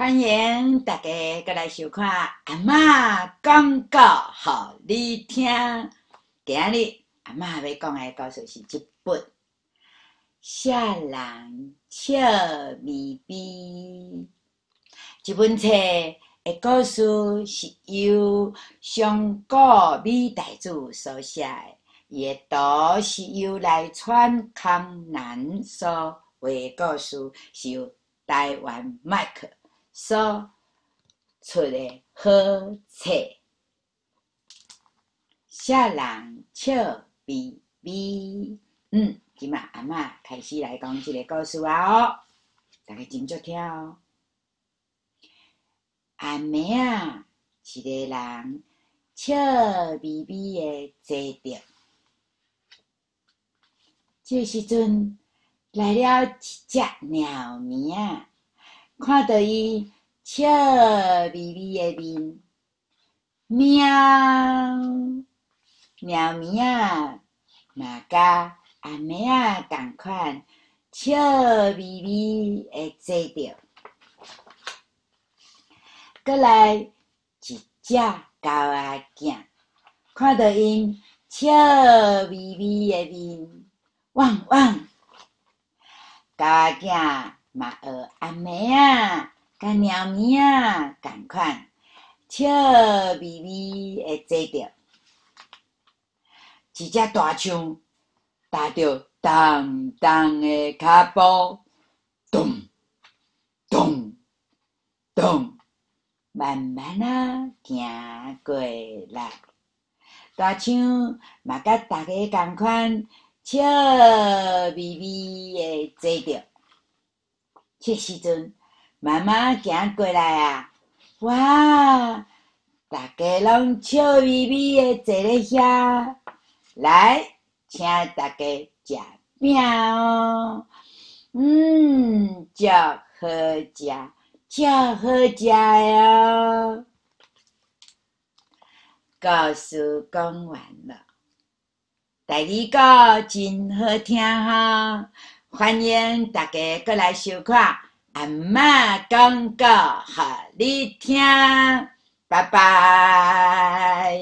欢迎大家过来收看阿嬷讲故给你听。今日阿嬷要讲的故事是一本《啥人笑咪咪》。这本册的故事是由上古美代子所写的，阅读是由来川康南所绘故事，是由台湾麦克。所出来好册，啥人笑咪咪？嗯，今嘛阿嬷开始来讲这个故事啊！哦，大家真注听哦。阿妹啊，一个人笑咪咪的坐着，这时阵来了一只鸟鸣啊。看到伊笑眯眯的面，喵，猫咪啊，嘛甲阿妹啊同款，笑眯眯的坐着。阁来一只狗仔囝，看到因笑眯眯的面，汪汪，狗仔囝。嘛学阿妹仔，甲猫咪仔同款，笑眯眯的坐着。一只大象踏着重重的脚步，咚咚咚，慢慢啊行过来。大象嘛甲大家同款，笑眯眯的坐着。这时阵，妈妈行过来啊！哇，大家拢笑眯眯的坐咧遐，来，请大家食饼哦。嗯，真好食，真好食哟。故事讲完了，第二个真好听哈。欢迎大家过来收看，阿嬷讲个好你听，拜拜。